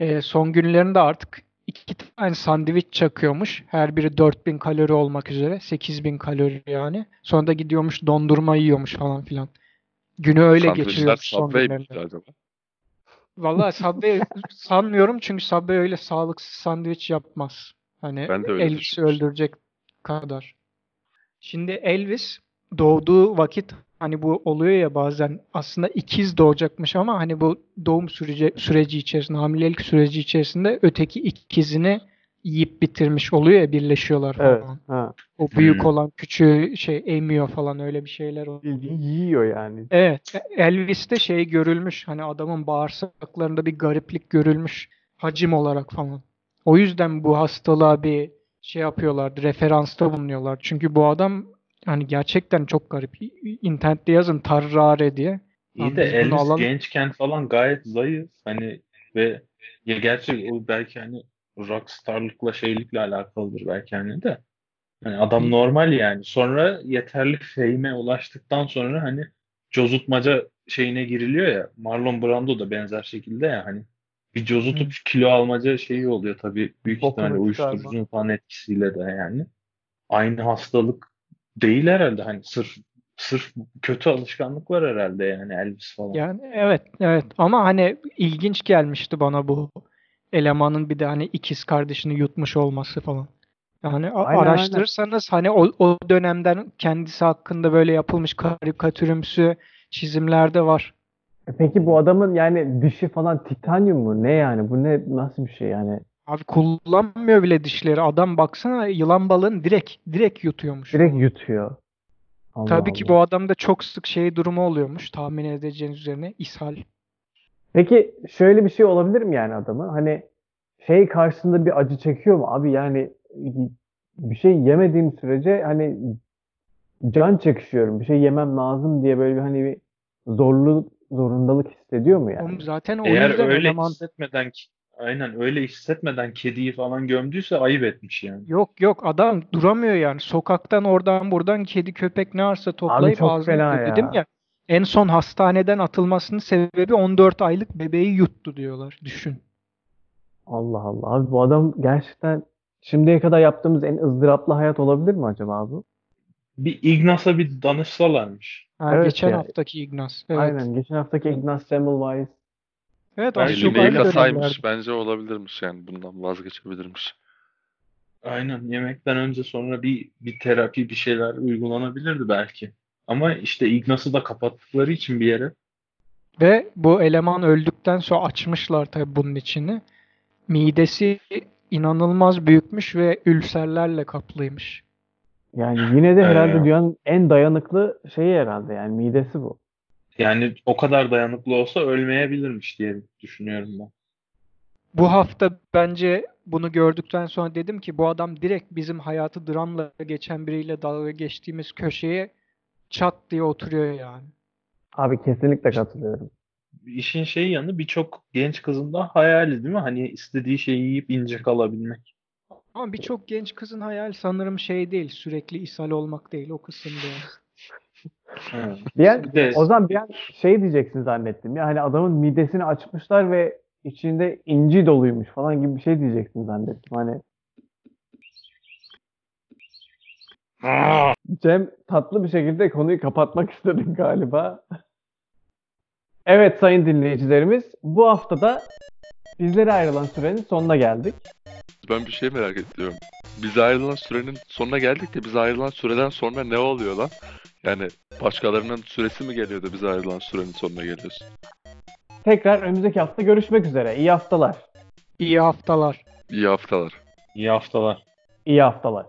e, son günlerinde artık iki tane sandviç çakıyormuş. Her biri 4000 kalori olmak üzere. 8000 kalori yani. Sonra da gidiyormuş dondurma yiyormuş falan filan. Günü öyle son Subway miydi acaba? Vallahi Subway sanmıyorum çünkü Subway öyle sağlıksız sandviç yapmaz. Hani Ben de öyle Elvis'i öldürecek kadar. Şimdi Elvis doğduğu vakit hani bu oluyor ya bazen aslında ikiz doğacakmış ama hani bu doğum süreci, süreci içerisinde hamilelik süreci içerisinde öteki ikizini yiyip bitirmiş oluyor ya birleşiyorlar Evet. falan. Ha. O büyük Hmm. olan küçüğü şey emiyor falan öyle bir şeyler oluyor. Bildiğin yiyor yani. Evet, Elvis'te şey görülmüş. Hani adamın bağırsaklarında bir gariplik görülmüş. Hacim olarak falan. O yüzden bu hastalığa bir şey yapıyorlardı. Referansta bulunuyorlar. Çünkü bu adam hani gerçekten çok garip. İnternette yazın Tarrare diye. İyi de Elvis alalım. gençken falan gayet zayıf. Hani ve ya gerçi o belki hani rockstarlıkla şeylikle alakalıdır belki hani de. Hani adam Hı. normal yani. Sonra yeterli fame'e ulaştıktan sonra hani cozutmaca şeyine giriliyor ya. Marlon Brando da benzer şekilde ya hani bir cozutup kilo almaca şeyi oluyor tabii büyük Bokunu ihtimalle uyuşturucunun falan etkisiyle de yani. Aynı hastalık değil herhalde hani sırf sırf kötü alışkanlık var herhalde yani Elvis falan. Yani evet, evet. Ama hani ilginç gelmişti bana bu elemanın bir de hani ikiz kardeşini yutmuş olması falan. Yani Aynen, aynen. araştırırsanız hani o, o dönemden kendisi hakkında böyle yapılmış karikatürümsü çizimler de var. E Peki bu adamın yani dişi falan titanyum mu? Ne yani? Bu ne nasıl bir şey yani? Abi kullanmıyor bile dişleri. Adam baksana yılan balığını direkt direkt yutuyormuş. Direkt yutuyor. Allah Tabii ki Allah. bu adamda çok sık şey durumu oluyormuş. Tahmin edeceğiniz üzerine ishal. Peki şöyle bir şey olabilir mi yani adamın? Hani şey karşısında bir acı çekiyor mu? Abi yani bir şey yemediğim sürece hani can çekişiyorum. Bir şey yemem lazım diye böyle bir hani bir zorluk, zorundalık hissediyor mu yani? Oğlum zaten o Eğer yüzden öyle eleman hissetmeden ki Aynen öyle hissetmeden kediyi falan gömdüyse ayıp etmiş yani. Yok yok adam duramıyor yani. Sokaktan oradan buradan kedi köpek ne varsa toplayıp çok ağzına ya. Dedim ya en son hastaneden atılmasının sebebi 14 aylık bebeği yuttu diyorlar. Düşün. Allah Allah. Abi bu adam gerçekten şimdiye kadar yaptığımız en ızdıraplı hayat olabilir mi acaba bu? Bir Ignas'a bir danışsalarmış. Ha, Evet geçen ya. haftaki Ignaz. Evet. Aynen. Geçen haftaki Ignaz Semmelweis. Evet Belki dönemlerde. bence olabilirmiş yani bundan vazgeçebilirmiş. Aynen yemekten önce sonra bir bir terapi bir şeyler uygulanabilirdi belki. Ama işte Ignas'ı da kapattıkları için bir yere Ve bu eleman öldükten sonra açmışlar tabii bunun içini. Midesi inanılmaz büyükmüş ve ülserlerle kaplıymış. Yani yine de herhalde Ee, dünyanın en dayanıklı şeyi herhalde yani midesi bu. Yani o kadar dayanıklı olsa ölmeyebilirmiş diye düşünüyorum ben. Bu hafta bence bunu gördükten sonra dedim ki bu adam direkt bizim hayatı dramla geçen biriyle dalga geçtiğimiz köşeye çat diye oturuyor yani. Abi kesinlikle katılıyorum. İşin şeyi yanı birçok genç kızın da hayali değil mi? Hani istediği şeyi yiyip ince kalabilmek. Ama birçok genç kızın hayal sanırım şey değil, sürekli ishal olmak değil o kısım değil. Ha. Bir an, o zaman bir an şey diyeceksin zannettim. Ya hani adamın midesini açmışlar ve içinde inci doluymuş falan gibi bir şey diyeceksin zannettim. Hani Cem tatlı bir şekilde konuyu kapatmak istedin galiba. Evet sayın dinleyicilerimiz bu haftada bizlere ayrılan sürenin sonuna geldik. Ben bir şey merak ediyorum. Biz ayrılan sürenin sonuna geldik de biz ayrılan süreden sonra ne oluyor lan? Yani başkalarının süresi mi geliyor da biz ayrılan sürenin sonuna geliyoruz? Tekrar önümüzdeki hafta görüşmek üzere. İyi haftalar. İyi haftalar. İyi haftalar. iyi haftalar. İyi haftalar.